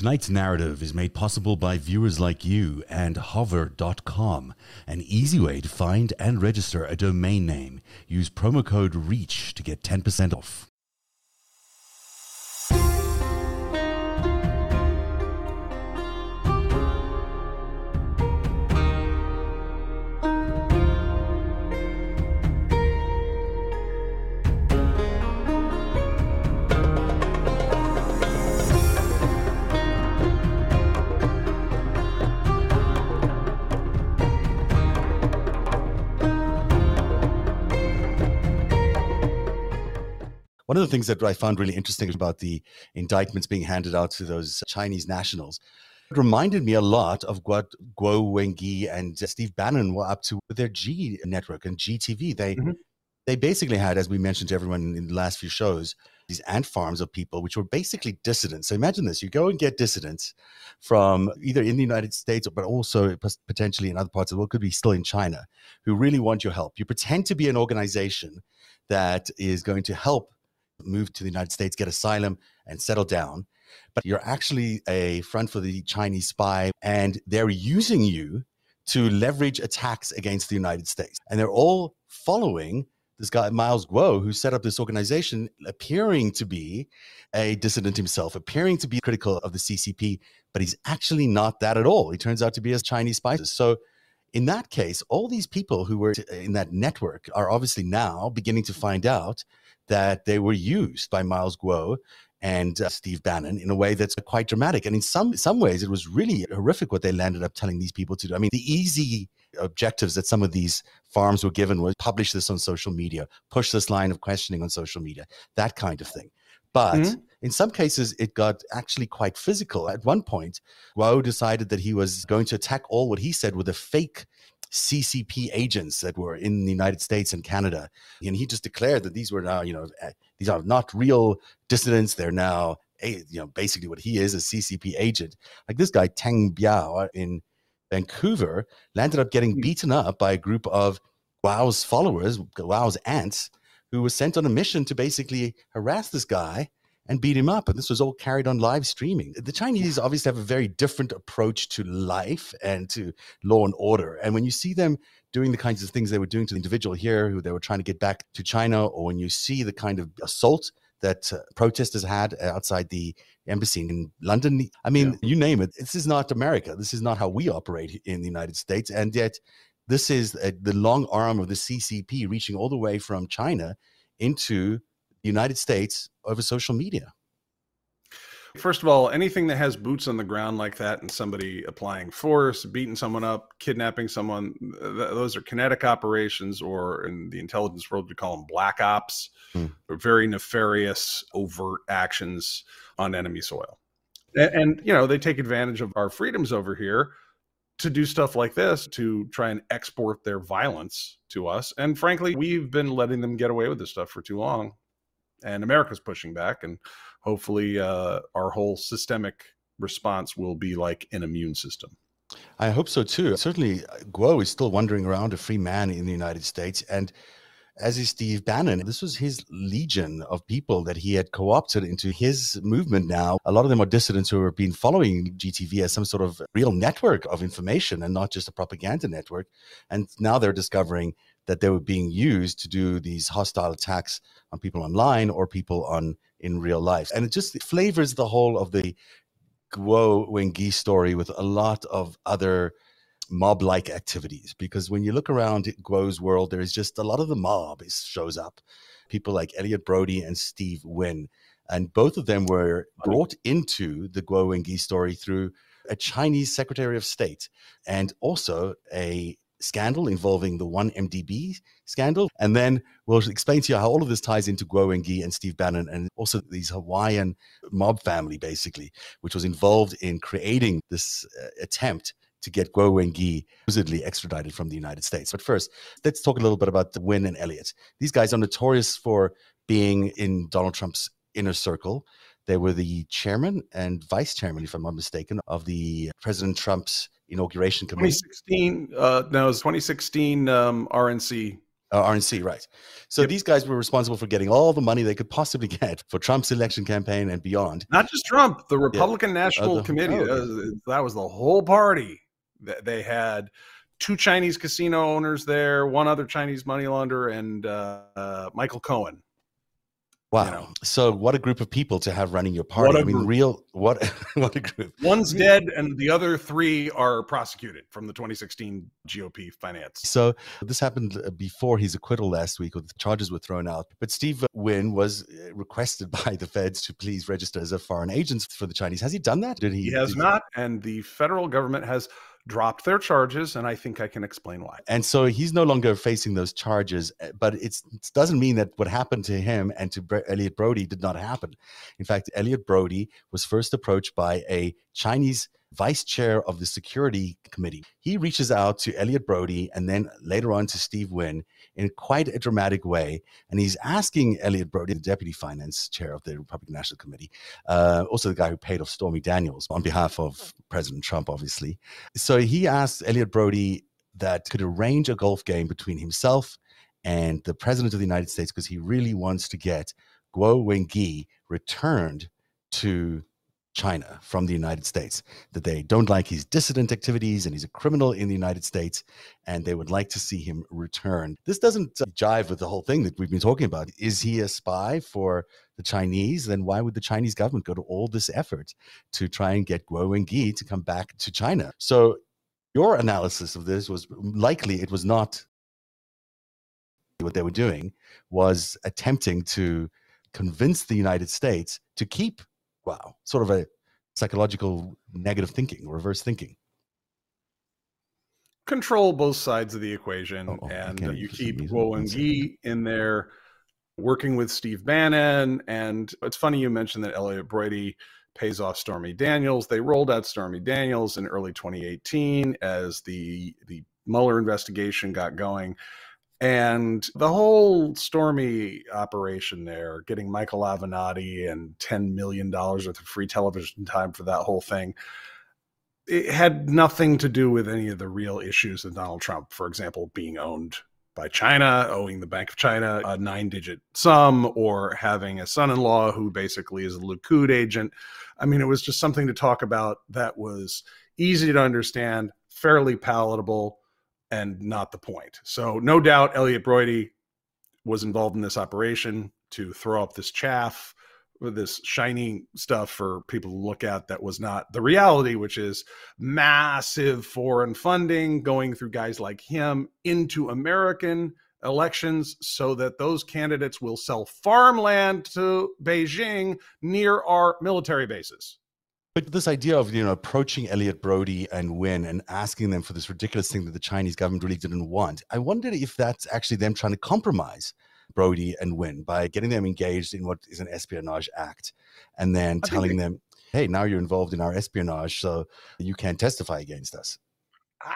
Tonight's narrative is made possible by viewers like you and hover.com, an easy way to find and register a domain name. Use promo code REACH to get 10% off. One of the things that I found really interesting about the indictments being handed out to those Chinese nationals it reminded me a lot of what Guo Wengui and Steve Bannon were up to with their G network and GTV. They mm-hmm. they basically had, as we mentioned to everyone in the last few shows, these ant farms of people which were basically dissidents. So imagine this: you go and get dissidents from either in the United States, but also potentially in other parts of the world, could be still in China, who really want your help. You pretend to be an organization that is going to help move to the United States, get asylum, and settle down. But you're actually a front for the Chinese spy, and they're using you to leverage attacks against the United States. And they're all following this guy, Miles Guo, who set up this organization, appearing to be a dissident himself, appearing to be critical of the CCP, but he's actually not that at all. He turns out to be a Chinese spy. So in that case, all these people who were in that network are obviously now beginning to find out that they were used by Miles Guo and uh, Steve Bannon in a way that's quite dramatic. And in some some ways, it was really horrific what they landed up telling these people to do. I mean, the easy objectives that some of these farms were given was publish this on social media, push this line of questioning on social media, that kind of thing. But mm-hmm. in some cases, it got actually quite physical. At one point, Guo decided that he was going to attack all what he said with a fake CCP agents that were in the United States and Canada. And he just declared that these were now, you know, these are not real dissidents. They're now, you know, basically what he is, a CCP agent. Like this guy, Tang Biao in Vancouver, landed up getting hmm. beaten up by a group of Guo's followers, Guo's ants, who was sent on a mission to basically harass this guy and beat him up. And this was all carried on live streaming. The Chinese obviously have a very different approach to life and to law and order. And when you see them doing the kinds of things they were doing to the individual here who they were trying to get back to China, or when you see the kind of assault that uh, protesters had outside the embassy in London. I mean, yeah. you name it. This is not America. This is not how we operate in the United States. And yet, this is uh, the long arm of the CCP reaching all the way from China into the United States over social media? First of all, anything that has boots on the ground like that and somebody applying force, beating someone up, kidnapping someone, th- those are kinetic operations, or in the intelligence world, we call them black ops, hmm. very nefarious, overt actions on enemy soil. And, and, you know, they take advantage of our freedoms over here to do stuff like this to try and export their violence to us. And frankly, we've been letting them get away with this stuff for too long and America's pushing back, and hopefully uh, our whole systemic response will be like an immune system. I hope so too. Certainly, Guo is still wandering around a free man in the United States, and as is Steve Bannon. This was his legion of people that he had co opted into his movement now. A lot of them are dissidents who have been following GTV as some sort of real network of information and not just a propaganda network. And now they're discovering that they were being used to do these hostile attacks on people online or people on in real life. And it just flavors the whole of the Guo Wengui story with a lot of other mob like activities. Because when you look around Guo's world, there is just a lot of the mob is, shows up. People like Elliot Brody and Steve Wynn. And both of them were brought into the Guo Wengui story through a Chinese Secretary of State and also a scandal involving the 1MDB scandal. And then we'll explain to you how all of this ties into Guo Wengui and Steve Bannon and also these Hawaiian mob family, basically, which was involved in creating this uh, attempt to get Guo Wengui supposedly extradited from the United States. But first, let's talk a little bit about the Wynn and Elliot. These guys are notorious for being in Donald Trump's inner circle. They were the chairman and vice chairman, if I'm not mistaken, of the President Trump's inauguration committee. 2016, uh, no, it was 2016 um, RNC Uh, RNC, right. So yep. these guys were responsible for getting all the money they could possibly get for Trump's election campaign and beyond. Not just Trump, the Republican yeah. National uh, the, Committee. Oh, okay. that was the whole party. They had two Chinese casino owners there, one other Chinese money launderer, and uh, uh, Michael Cohen Wow. You know? So what a group of people to have running your party. I mean, group. real what what a group. One's dead and the other three are prosecuted from the 2016 GOP finance. So this happened uh, before his acquittal last week, or the charges were thrown out. But Steve Wynn was uh, requested by the feds to please register as a foreign agent for the Chinese. Has he done that? Did he? He has not, and the federal government has dropped their charges, and I think I can explain why. And so he's no longer facing those charges, eh, but it doesn't mean that what happened to him and to Elliot Brody did not happen. In fact, Elliot Brody was first approached by a Chinese vice chair of the security committee. He reaches out to Elliot Brody and then later on to Steve Wynn in quite a dramatic way. And he's asking Elliot Brody, the deputy finance chair of the Republican National Committee, uh, also the guy who paid off Stormy Daniels on behalf of President Trump, obviously. So he asks Elliot Brody that could arrange a golf game between himself and the president of the United States because he really wants to get Guo Wengui returned to China from the United States, that they don't like his dissident activities and he's a criminal in the United States, and they would like to see him return. This doesn't uh, jive with the whole thing that we've been talking about. Is he a spy for the Chinese? Then why would the Chinese government go to all this effort to try and get Guo Wengui to come back to China? So your analysis of this was likely it was not what they were doing was attempting to convince the United States to keep wow, sort of a psychological negative thinking, reverse thinking. Control both sides of the equation, oh, oh and you keep Guo Wengui in there working with Steve Bannon. And it's funny you mentioned that Elliot Brody pays off Stormy Daniels. They rolled out Stormy Daniels in early 2018 as the the Mueller investigation got going. And the whole Stormy operation there, getting Michael Avenatti and $10 million worth of free television time for that whole thing, it had nothing to do with any of the real issues of Donald Trump, for example, being owned by China, owing the Bank of China a nine digit sum, or having a son in law who basically is a Likud agent. I mean, it was just something to talk about that was easy to understand, fairly palatable and not the point. So, no doubt Elliot Brody was involved in this operation to throw up this chaff, this shiny stuff for people to look at that was not the reality, which is massive foreign funding going through guys like him into American elections so that those candidates will sell farmland to Beijing near our military bases. But this idea of you know approaching Elliot Brody and Wynn and asking them for this ridiculous thing that the Chinese government really didn't want, I wondered if that's actually them trying to compromise Brody and Wynn by getting them engaged in what is an espionage act, and then telling they- them, "Hey, now you're involved in our espionage, so you can't testify against us."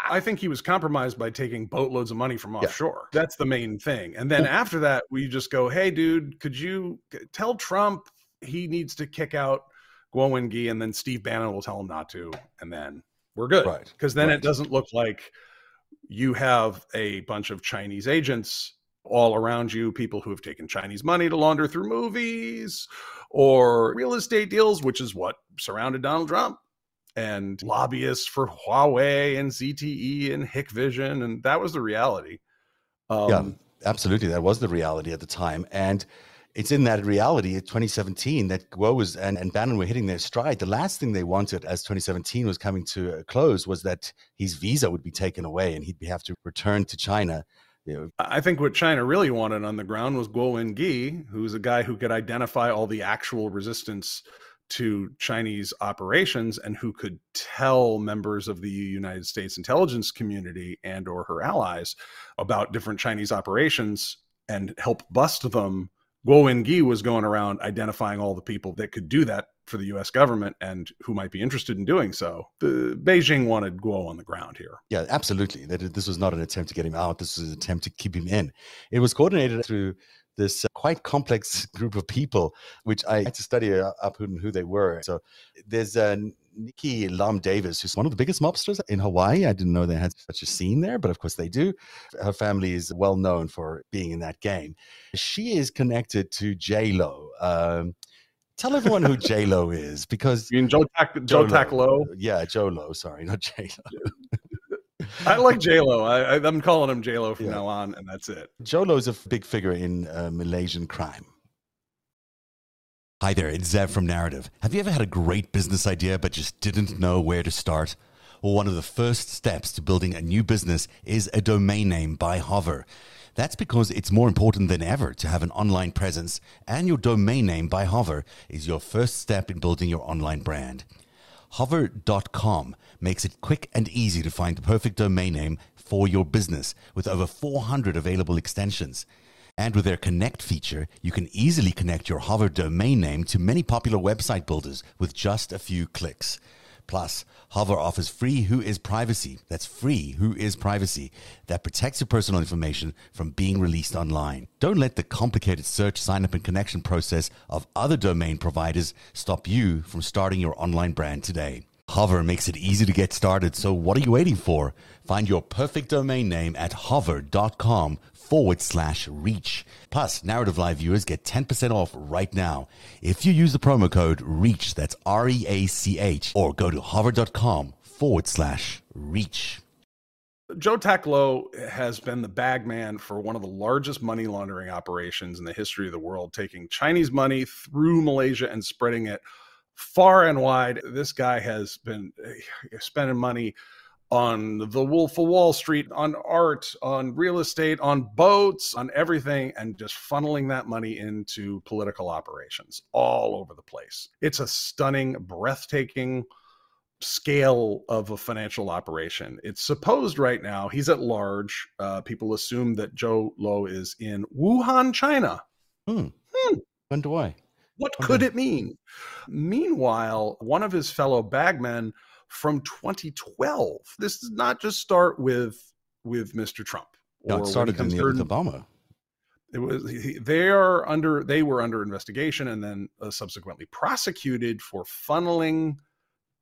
I think he was compromised by taking boatloads of money from offshore. Yeah. That's the main thing. And then after that, we just go, "Hey, dude, could you tell Trump he needs to kick out?" Guo Wengui, and then Steve Bannon will tell him not to, and then we're good. Right. Because then right. it doesn't look like you have a bunch of Chinese agents all around you, people who have taken Chinese money to launder through movies or real estate deals, which is what surrounded Donald Trump, and lobbyists for Huawei and ZTE and Hikvision. And that was the reality. Um, yeah, absolutely. That was the reality at the time. And it's in that reality, 2017, that Guo was and, and Bannon were hitting their stride. The last thing they wanted as 2017 was coming to a close was that his visa would be taken away and he'd have to return to China. You know, I think what China really wanted on the ground was Guo Wengui, who's a guy who could identify all the actual resistance to Chinese operations and who could tell members of the United States intelligence community and or her allies about different Chinese operations and help bust them Guo Wengui was going around identifying all the people that could do that for the U.S. government and who might be interested in doing so. The Beijing wanted Guo on the ground here. Yeah, absolutely. This was not an attempt to get him out. This was an attempt to keep him in. It was coordinated through this uh, quite complex group of people, which I had to study up who, who they were. So there's a Nickie Lum Davis, who's one of the biggest mobsters in Hawaii. I didn't know they had such a scene there, but of course they do. Her family is well known for being in that game. She is connected to J Lo. Um, tell everyone who J Lo is, because you mean Joe Joe Tack Low? Yeah, Joe Lo. Sorry, not J Lo. I like J Lo. I, am calling him J Lo from yeah. now on, and that's it. Joe Lo is a big figure in uh, Malaysian crime. Hi there, it's Zev from Narrative. Have you ever had a great business idea but just didn't know where to start? Well, one of the first steps to building a new business is a domain name by Hover. That's because it's more important than ever to have an online presence, and your domain name by Hover is your first step in building your online brand. Hover.com makes it quick and easy to find the perfect domain name for your business with over 400 available extensions. And with their Connect feature, you can easily connect your Hover domain name to many popular website builders with just a few clicks. Plus, Hover offers free WHOIS Privacy. That's free WHOIS Privacy that protects your personal information from being released online. Don't let the complicated search, sign up, and connection process of other domain providers stop you from starting your online brand today. Hover makes it easy to get started, so what are you waiting for? Find your perfect domain name at hover.com forward slash reach. Plus, Narrative Live viewers get 10% off right now if you use the promo code REACH, that's R E A C H, or go to hover.com forward slash reach. Joe tacklow has been the bagman for one of the largest money laundering operations in the history of the world, taking Chinese money through Malaysia and spreading it far and wide. This guy has been eh, spending money on the Wolf of Wall Street, on art, on real estate, on boats, on everything, and just funneling that money into political operations all over the place. It's a stunning, breathtaking scale of a financial operation. It's supposed right now he's at large. Uh, people assume that Joe Lo is in Wuhan, China. Hmm. Hmm. Wonder why. What okay. could it mean? Meanwhile, one of his fellow bagmen from 2012. This does not just start with with Mr. Trump. No, it started in the, with Obama. It was they are under they were under investigation and then uh, subsequently prosecuted for funneling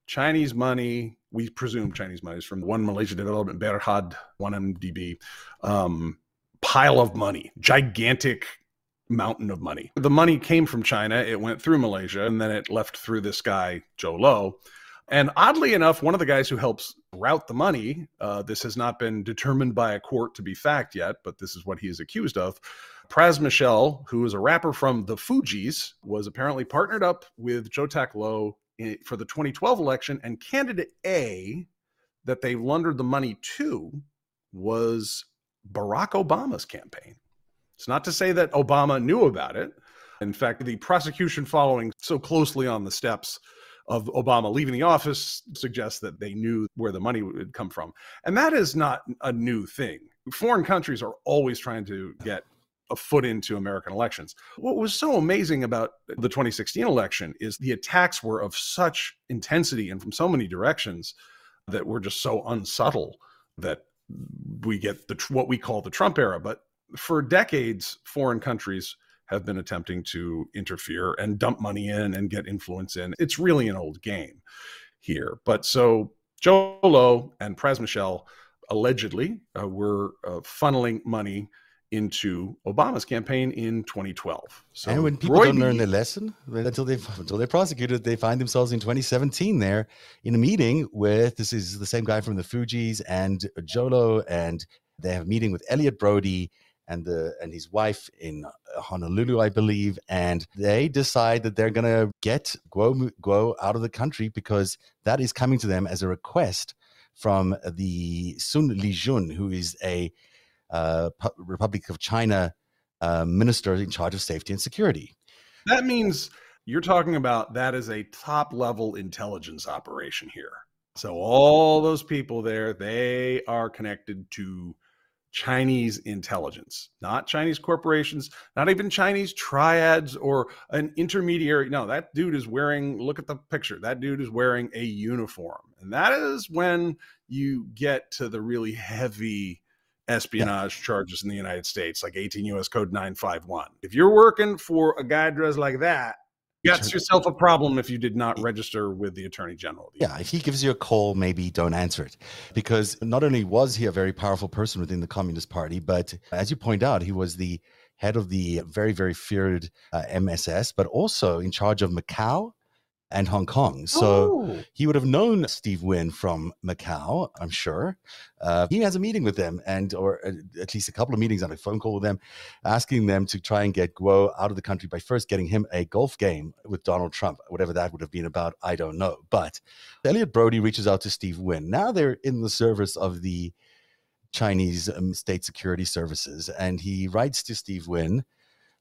Chinese money. We presume Chinese money is from one Malaysia Development Berhad, one MDB, um, pile of money, gigantic mountain of money. The money came from China. It went through Malaysia and then it left through this guy, Joe Lo. And oddly enough, one of the guys who helps route the money, uh, this has not been determined by a court to be fact yet, but this is what he is accused of. Pras Michel, who is a rapper from the Fugees, was apparently partnered up with Joe Tack Low for the 2012 election, and candidate A that they laundered the money to was Barack Obama's campaign. It's not to say that Obama knew about it. In fact, the prosecution following so closely on the steps of Obama leaving the office suggests that they knew where the money would come from. And that is not a new thing. Foreign countries are always trying to get a foot into American elections. What was so amazing about the 2016 election is the attacks were of such intensity and from so many directions that were just so unsubtle that we get the what we call the Trump era. But for decades, foreign countries have been attempting to interfere and dump money in and get influence in. It's really an old game here. But so Jolo and Pras Michel allegedly uh, were uh, funneling money into Obama's campaign in 2012. So and when people Roy don't learn the lesson until they until they're prosecuted, they find themselves in 2017 there in a meeting with this is the same guy from the Fugees and Jolo, and they have a meeting with Elliot Brody and the and his wife in Honolulu, I believe, and they decide that they're going to get Guo Guo out of the country because that is coming to them as a request from the Sun Lijun, who is a uh, Republic of China uh, minister in charge of safety and security. That means you're talking about that is a top level intelligence operation here. So all those people there, they are connected to Chinese intelligence, not Chinese corporations, not even Chinese triads or an intermediary. No, that dude is wearing, look at the picture. That dude is wearing a uniform. And that is when you get to the really heavy espionage yeah. charges in the United States, like 18 US Code 951. If you're working for a guy dressed like that, You got yourself a problem if you did not register with the attorney general. Yeah, if he gives you a call, maybe don't answer it. Because not only was he a very powerful person within the Communist Party, but as you point out, he was the head of the very, very feared uh, MSS, but also in charge of Macau and Hong Kong. So oh. he would have known Steve Wynn from Macau, I'm sure. Uh, he has a meeting with them, and or uh, at least a couple of meetings on a phone call with them, asking them to try and get Guo out of the country by first getting him a golf game with Donald Trump, whatever that would have been about. I don't know. But Elliot Brody reaches out to Steve Wynn. Now they're in the service of the Chinese um, state security services, and he writes to Steve Wynn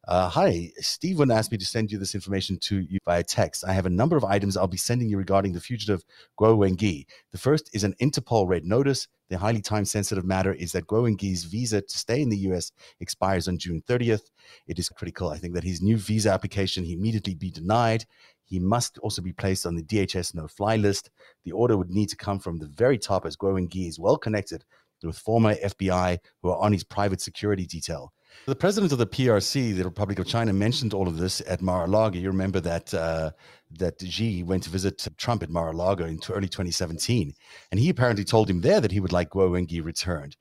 uh, hi, Steve would ask me to send you this information to you via text. I have a number of items I'll be sending you regarding the fugitive Guo Wengui. The first is an Interpol red notice. The highly time sensitive matter is that Guo Wengui's visa to stay in the US expires on June 30th. It is critical, I think, that his new visa application he immediately be denied. He must also be placed on the DHS no fly list. The order would need to come from the very top as Guo Wengui is well connected with former FBI who are on his private security detail. The president of the PRC, the Republic of China, mentioned all of this at Mar-a-Lago. You remember that uh, that Xi went to visit Trump at Mar-a-Lago in early 2017, and he apparently told him there that he would like Guo Wengui returned.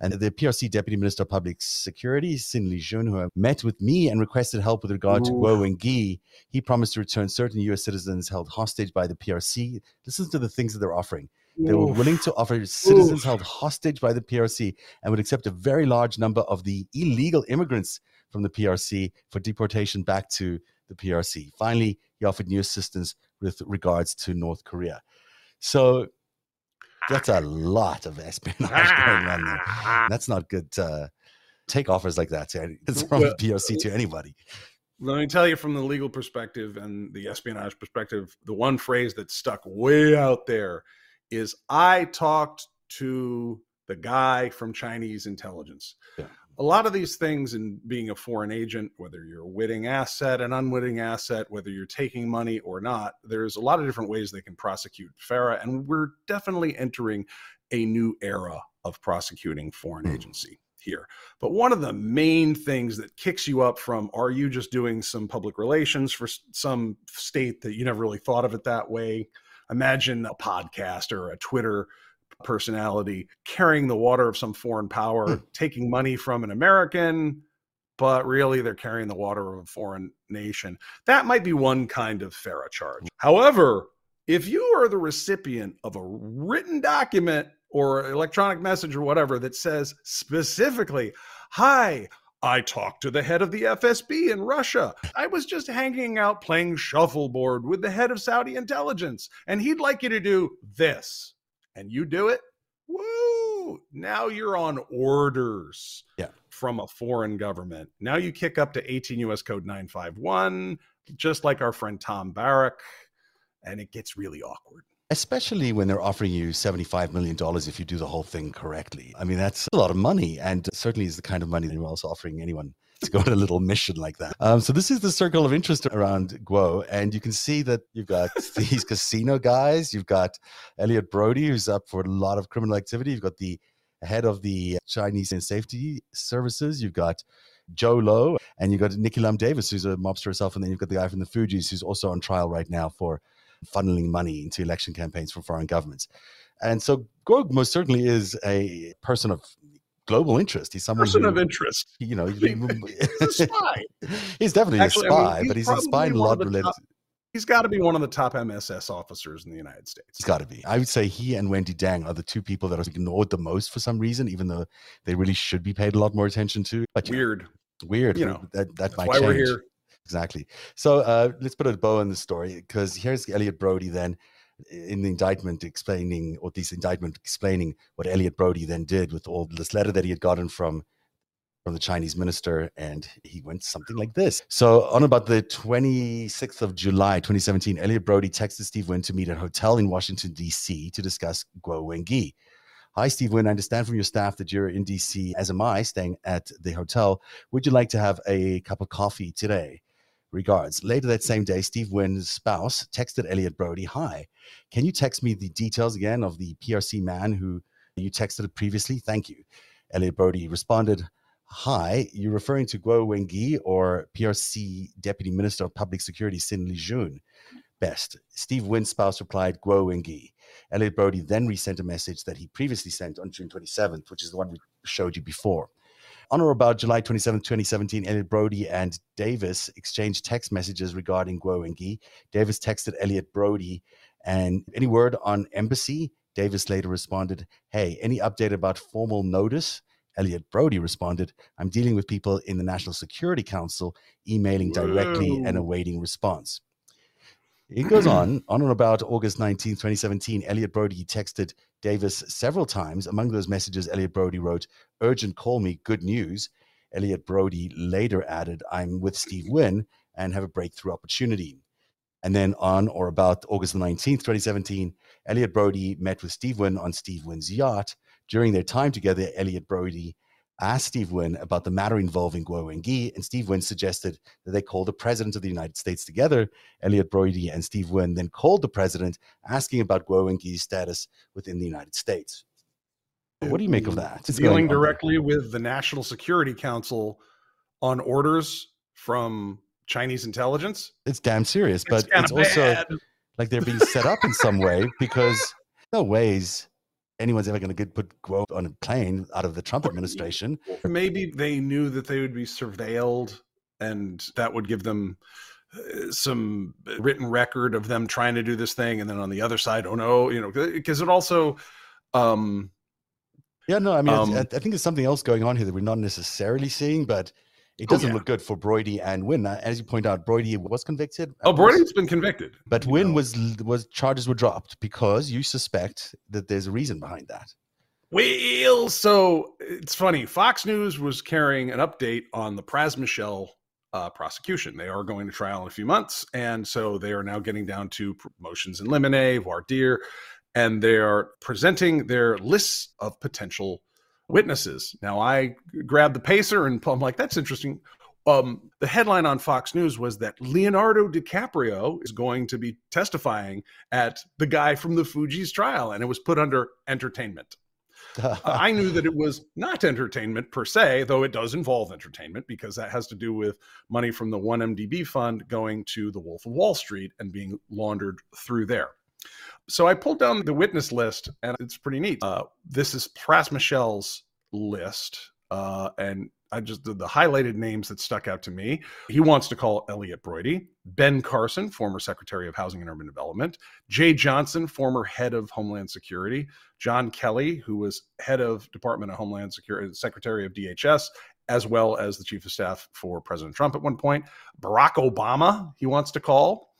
And the PRC Deputy Minister of Public Security, Sun Lijun, who met with me and requested help with regard Ooh. to Guo Wengui, he promised to return certain U.S. citizens held hostage by the PRC. Listen to the things that they're offering. They were willing to offer citizens Oof. held hostage by the PRC and would accept a very large number of the illegal immigrants from the PRC for deportation back to the PRC. Finally, he offered new assistance with regards to North Korea. So that's a lot of espionage going on there. That's not good. Uh, take offers like that to, from the PRC to anybody. Let me tell you from the legal perspective and the espionage perspective, the one phrase that stuck way out there is I talked to the guy from Chinese intelligence. Yeah. A lot of these things in being a foreign agent, whether you're a witting asset, an unwitting asset, whether you're taking money or not, there's a lot of different ways they can prosecute FARA. And we're definitely entering a new era of prosecuting foreign mm. agency here. But one of the main things that kicks you up from are you just doing some public relations for some state that you never really thought of it that way? Imagine a podcast or a Twitter personality carrying the water of some foreign power, hmm. taking money from an American, but really they're carrying the water of a foreign nation. That might be one kind of FARA charge. However, if you are the recipient of a written document or electronic message or whatever that says specifically, Hi, I talked to the head of the FSB in Russia. I was just hanging out playing shuffleboard with the head of Saudi intelligence, and he'd like you to do this. And you do it. Woo! Now you're on orders yeah. from a foreign government. Now you kick up to 18 US Code 951, just like our friend Tom Barrack, and it gets really awkward especially when they're offering you $75 million if you do the whole thing correctly. I mean, that's a lot of money, and certainly is the kind of money they're also offering anyone to go on a little mission like that. Um, so this is the circle of interest around Guo, and you can see that you've got these casino guys, you've got Elliot Brody, who's up for a lot of criminal activity, you've got the head of the Chinese and safety services, you've got Joe Low, and you've got Nickie Lum Davis, who's a mobster herself, and then you've got the guy from the Fugees, who's also on trial right now for funneling money into election campaigns for foreign governments. And so Guo most certainly is a person of global interest. He's someone person who, of interest. You know, he's a spy. he's definitely Actually, a spy, I mean, but he's a spy in a lot related. Top, he's got to be one of the top MSS officers in the United States. He's got to be. I would say he and Wendy Deng are the two people that are ignored the most for some reason, even though they really should be paid a lot more attention to. But weird, know, weird. You know that that might why change. we're here. Exactly. So uh, let's put a bow on the story because here's Elliot Brody then in the indictment explaining, or this indictment explaining what Elliot Brody then did with all this letter that he had gotten from from the Chinese minister, and he went something like this. So on about the 26th of July, 2017, Elliot Brody texted Steve Wynn to meet at a hotel in Washington D.C. to discuss Guo Wengui. Hi, Steve Wynn. I understand from your staff that you're in DC, as am I, staying at the hotel. Would you like to have a cup of coffee today? Regards. Later that same day, Steve Wynn's spouse texted Elliot Brody, Hi, can you text me the details again of the PRC man who you texted previously? Thank you. Elliot Brody responded, Hi, you're referring to Guo Wengui or PRC Deputy Minister of Public Security Sun Lijun? Best. Steve Wynn's spouse replied, Guo Wengui. Elliot Brody then resent a message that he previously sent on June 27th, which is the one we showed you before. On or about July 27, 2017, Elliot Brody and Davis exchanged text messages regarding Guo and Wengui. Davis texted Elliot Brody, and any word on embassy? Davis later responded, Hey, any update about formal notice? Elliot Brody responded, I'm dealing with people in the National Security Council, emailing directly Whoa. and awaiting response. It goes on, on and about August 19, 2017. Elliot Brody texted Davis several times. Among those messages, Elliot Brody wrote, Urgent, call me, good news. Elliot Brody later added, I'm with Steve Wynn and have a breakthrough opportunity. And then on or about August the 19th, 2017, Elliot Brody met with Steve Wynn on Steve Wynn's yacht. During their time together, Elliot Brody asked Steve Wynn about the matter involving Guo Wengui, and Steve Wynn suggested that they call the president of the United States together. Elliot Brody and Steve Wynn then called the president, asking about Guo Wengui's status within the United States. What do you make of that? It's Dealing directly with the National Security Council on orders from Chinese intelligence. It's damn serious, but it's, it's also like they're being set up in some way because no ways anyone's ever going to get put Guo on a plane out of the Trump administration. Maybe they knew that they would be surveilled, and that would give them uh, some written record of them trying to do this thing, and then on the other side, oh no, you know, because it also. Um, yeah, no, I mean, um, I think there's something else going on here that we're not necessarily seeing, but it oh, doesn't oh, yeah. look good for Brody and Wynn. As you point out, Brody was convicted. Oh, Brody's been convicted, but Wynn know. was was charges were dropped because you suspect that there's a reason behind that. Well, so it's funny. Fox News was carrying an update on the Pras Michel uh, prosecution. They are going to trial in a few months, and so they are now getting down to motions in limine, voir dire, and they are presenting their lists of potential witnesses. Now I grabbed the pacer and I'm like, that's interesting. Um, the headline on Fox News was that Leonardo DiCaprio is going to be testifying at the guy from the Fugees' trial, and it was put under entertainment. I knew that it was not entertainment per se, though it does involve entertainment because that has to do with money from the 1MDB fund going to the Wolf of Wall Street and being laundered through there. So I pulled down the witness list, and it's pretty neat. Uh, this is Pras Michel's list, uh, and I just the, the highlighted names that stuck out to me. He wants to call Elliot Brody, Ben Carson, former Secretary of Housing and Urban Development, Jeh Johnson, former head of Homeland Security, John Kelly, who was head of Department of Homeland Security, Secretary of DHS, as well as the chief of staff for President Trump at one point. Barack Obama, he wants to call.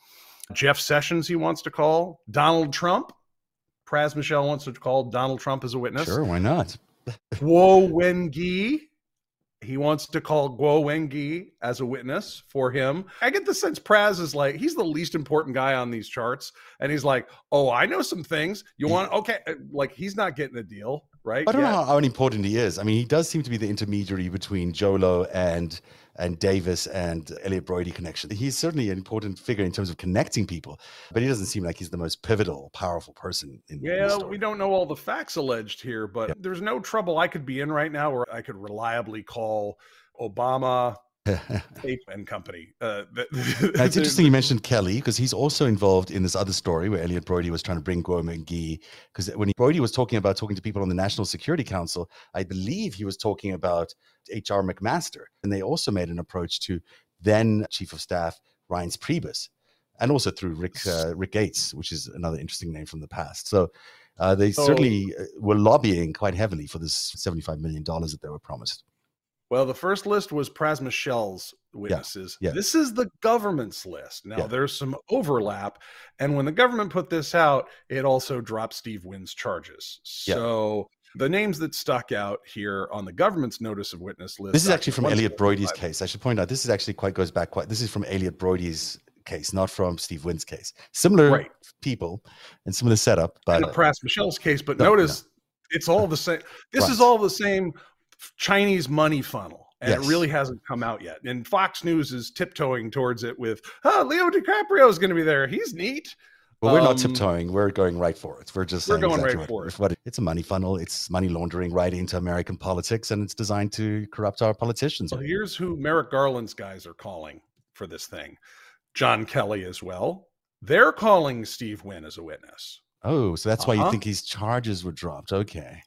Jeff Sessions, he wants to call. Donald Trump. Pras Michel wants to call Donald Trump as a witness. Sure, why not? Guo Wengui. He wants to call Guo Wengui as a witness for him. I get the sense Pras is like, he's the least important guy on these charts. And he's like, oh, I know some things. You want, okay. Uh, like, he's not getting a deal, right? I don't yet. know how, how important he is. I mean, he does seem to be the intermediary between Jolo and and Davis and Elliot Brody connection. He's certainly an important figure in terms of connecting people, but he doesn't seem like he's the most pivotal, powerful person in Yeah, in we don't know all the facts alleged here, but yeah. there's no trouble I could be in right now where I could reliably call Obama, And Company. Uh, it's interesting you mentioned Kelly because he's also involved in this other story where Elliot Brody was trying to bring Guo Wengui. Because when he, Brody was talking about talking to people on the National Security Council, I believe he was talking about H.R. McMaster. And they also made an approach to then Chief of Staff Reince Priebus and also through Rick uh, Rick Gates, which is another interesting name from the past. So uh, they so, certainly uh, were lobbying quite heavily for this $75 million that they were promised. Well, the first list was Pras Michel's witnesses. Yeah, yeah. This is the government's list. Now, yeah. there's some overlap. And when the government put this out, it also dropped Steve Wynn's charges. So the names that stuck out here on the government's notice of witness list. This is actually from Elliot Brody's case. I should point out this is actually quite goes back quite. This is from Elliot Brody's case, not from Steve Wynn's case. Similar right. people and similar setup, but and the Pras Michel's case. But no, notice no. it's all the same. This right. is all the same Chinese money funnel. And yes. it really hasn't come out yet. And Fox News is tiptoeing towards it with, oh, Leo DiCaprio is going to be there. He's neat. But we're not Um, tiptoeing. We're going right for it. We're just We're saying going exactly right what, for it. what It's a money funnel. It's money laundering right into American politics, and it's designed to corrupt our politicians. Well, here's who Merrick Garland's guys are calling for this thing. John Kelly as well. They're calling Steve Wynn as a witness. Oh, so that's why you Uh-huh. think his charges were dropped. Okay.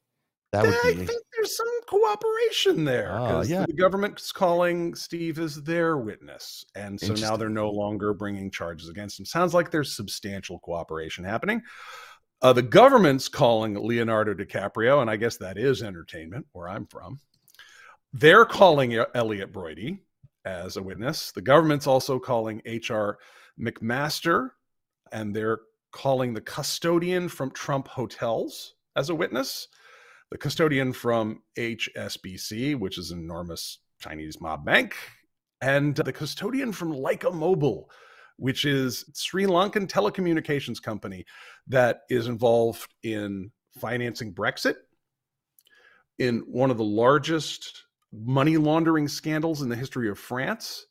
That would I be. think there's some cooperation there Ah, because yeah. the government's calling Steve as their witness, and so now they're no longer bringing charges against him. Sounds like there's substantial cooperation happening. Uh, the government's calling Leonardo DiCaprio, and I guess that is entertainment where I'm from. They're calling Elliot Broidy as a witness. The government's also calling H.R. McMaster, and they're calling the custodian from Trump Hotels as a witness the custodian from HSBC, which is an enormous Chinese mob bank, and the custodian from Lyca Mobile, which is Sri Lankan telecommunications company that is involved in financing Brexit, in one of the largest money laundering scandals in the history of France,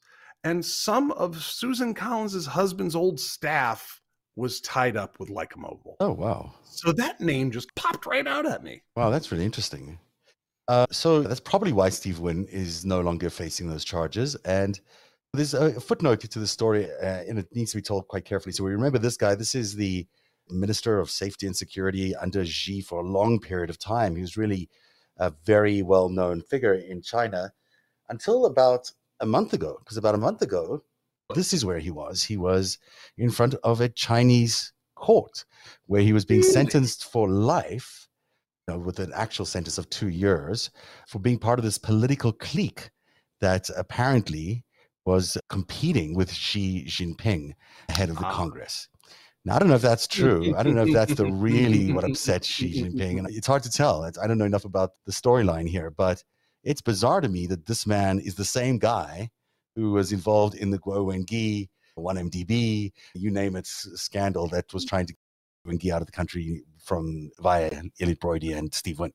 and some of Susan Collins's husband's old staff was tied up with Lyca Mobile. Oh, wow. So that name just popped right out at me. Wow, that's really interesting. Uh, so that's probably why Steve Wynn is no longer facing those charges. And there's a footnote to the story, uh, and it needs to be told quite carefully. So we remember this guy. This is the Minister of Safety and Security under Xi for a long period of time. He was really a very well known figure in China until about a month ago. Because about a month ago, this is where he was. He was in front of a Chinese court where he was being sentenced for life you know, with an actual sentence of two years for being part of this political clique that apparently was competing with Xi Jinping, head of the Ah. Congress. Now, I don't know if that's true. I don't know if that's the really what upset Xi Jinping. And it's hard to tell. It's, I don't know enough about the storyline here, but it's bizarre to me that this man is the same guy who was involved in the Guo Wengui, 1MDB, you name it, scandal that was mm. trying to get Wengui out of the country from via Elliot Broidy and Steve Wynn.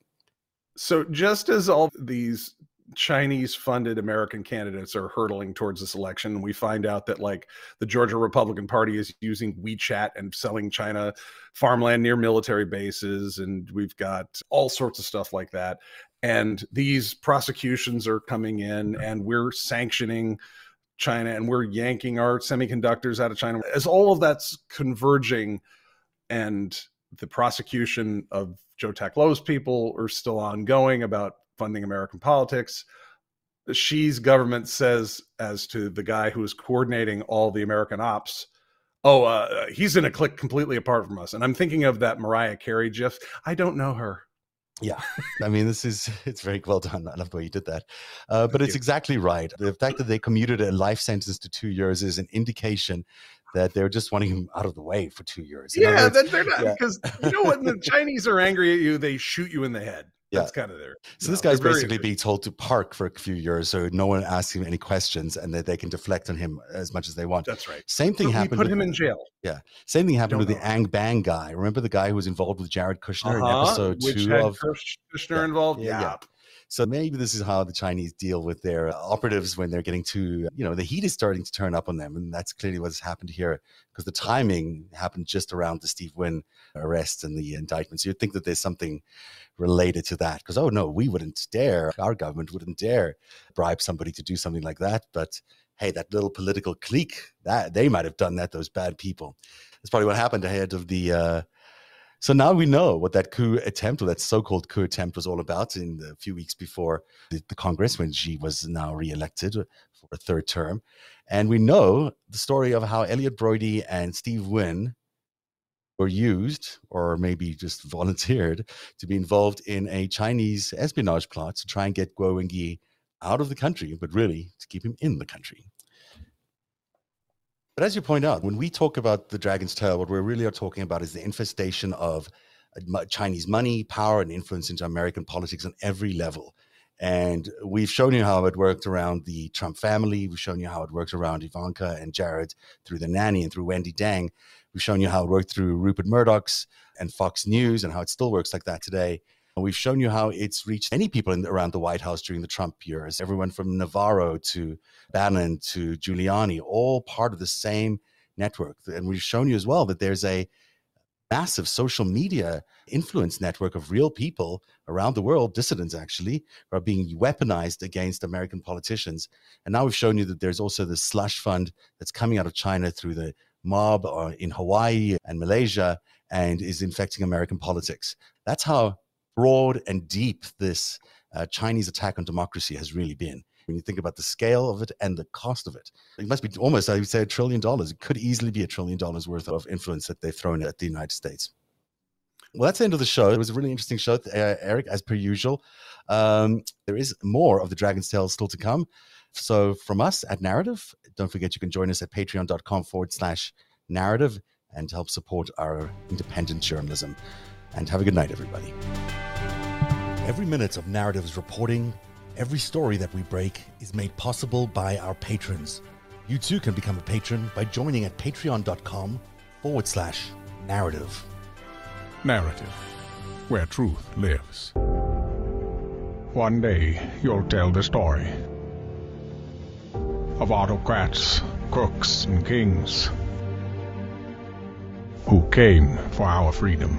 So just as all these Chinese funded American candidates are hurtling towards this election, we find out that like the Georgia Republican Party is using WeChat and selling China farmland near military bases, and we've got all sorts of stuff like that. And these prosecutions are coming in, and we're sanctioning China and we're yanking our semiconductors out of China. As all of that's converging and the prosecution of Joe Taklo's people are still ongoing about funding American politics. Xi's government says, as to the guy who is coordinating all the American ops, oh, uh, he's in a clique completely apart from us. And I'm thinking of that Mariah Carey gif. I don't know her. Yeah, I mean, this is it's very well done. I love the way you did that. Uh, but Thank it's you. exactly right. The fact that they commuted a life sentence to two years is an indication that they're just wanting him out of the way for two years. In Yeah, words, that they're not yeah. because you know when the Chinese are angry at you, they shoot you in the head. Yeah. That's kind of their. So this guy's basically being told to park for a few years, so no one asks him any questions, and that they can deflect on him as much as they want. That's right. Same thing we happened. put with- him in jail. Yeah. Same thing happened with the. Anbang guy. Remember the guy who was involved with Jared Kushner in Uh-huh, episode two of Kushner Yeah, involved. Yeah, yeah. So maybe this is how the Chinese deal with their operatives when they're getting too, you know, the heat is starting to turn up on them. And that's clearly what's happened here because the timing happened just around the Steve Wynn arrest and the indictment. So you'd think that there's something related to that because, oh, no, we wouldn't dare, our government wouldn't dare bribe somebody to do something like that. But hey, that little political clique, that they might have done that, those bad people. That's probably what happened ahead of the, uh, so now we know what that coup attempt, or that so-called coup attempt, was all about. In the few weeks before the, the Congress, when Xi was now re-elected for a third term, and we know the story of how Elliot Brody and Steve Wynn were used, or maybe just volunteered, to be involved in a Chinese espionage plot to try and get Guo Wengui out of the country, but really to keep him in the country. But as you point out, when we talk about the dragon's tail, what we really are talking about is the infestation of uh, Chinese money, power, and influence into American politics on every level. And we've shown you how it worked around the Trump family. We've shown you how it worked around Ivanka and Jared through the nanny and through Wendy Deng. We've shown you how it worked through Rupert Murdoch's and Fox News and how it still works like that today. We've shown you how it's reached many people in, around the White House during the Trump years, everyone from Navarro to Bannon to Giuliani, all part of the same network. And we've shown you as well that there's a massive social media influence network of real people around the world, dissidents actually, who are being weaponized against American politicians. And now we've shown you that there's also this slush fund that's coming out of China through the mob uh, in Hawaii and Malaysia and is infecting American politics. That's how broad and deep this uh, Chinese attack on democracy has really been. When you think about the scale of it and the cost of it, it must be almost, I would say, a trillion dollars. It could easily be a trillion dollars worth of influence that they've thrown at the United States. Well, that's the end of the show. It was a really interesting show, uh, Eric, as per usual. Um, there is more of the Dragon's Tale still to come. So, from us at Narrative, don't forget you can join us at patreon.com forward slash narrative and help support our independent journalism. And have a good night, everybody. Every minute of Narativ's reporting, every story that we break is made possible by our patrons. You too can become a patron by joining at patreon.com forward slash narativ. Narativ, where truth lives. One day you'll tell the story of autocrats, crooks, and kings who came for our freedom.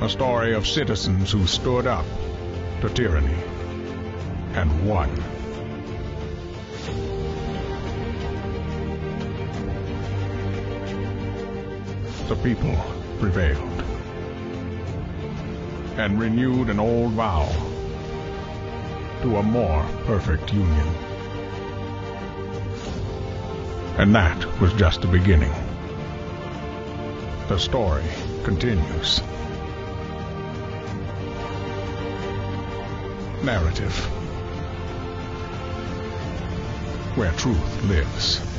A story of citizens who stood up to tyranny and won. The people prevailed and renewed an old vow to a more perfect union. And that was just the beginning. The story continues. Narativ. Where truth lives.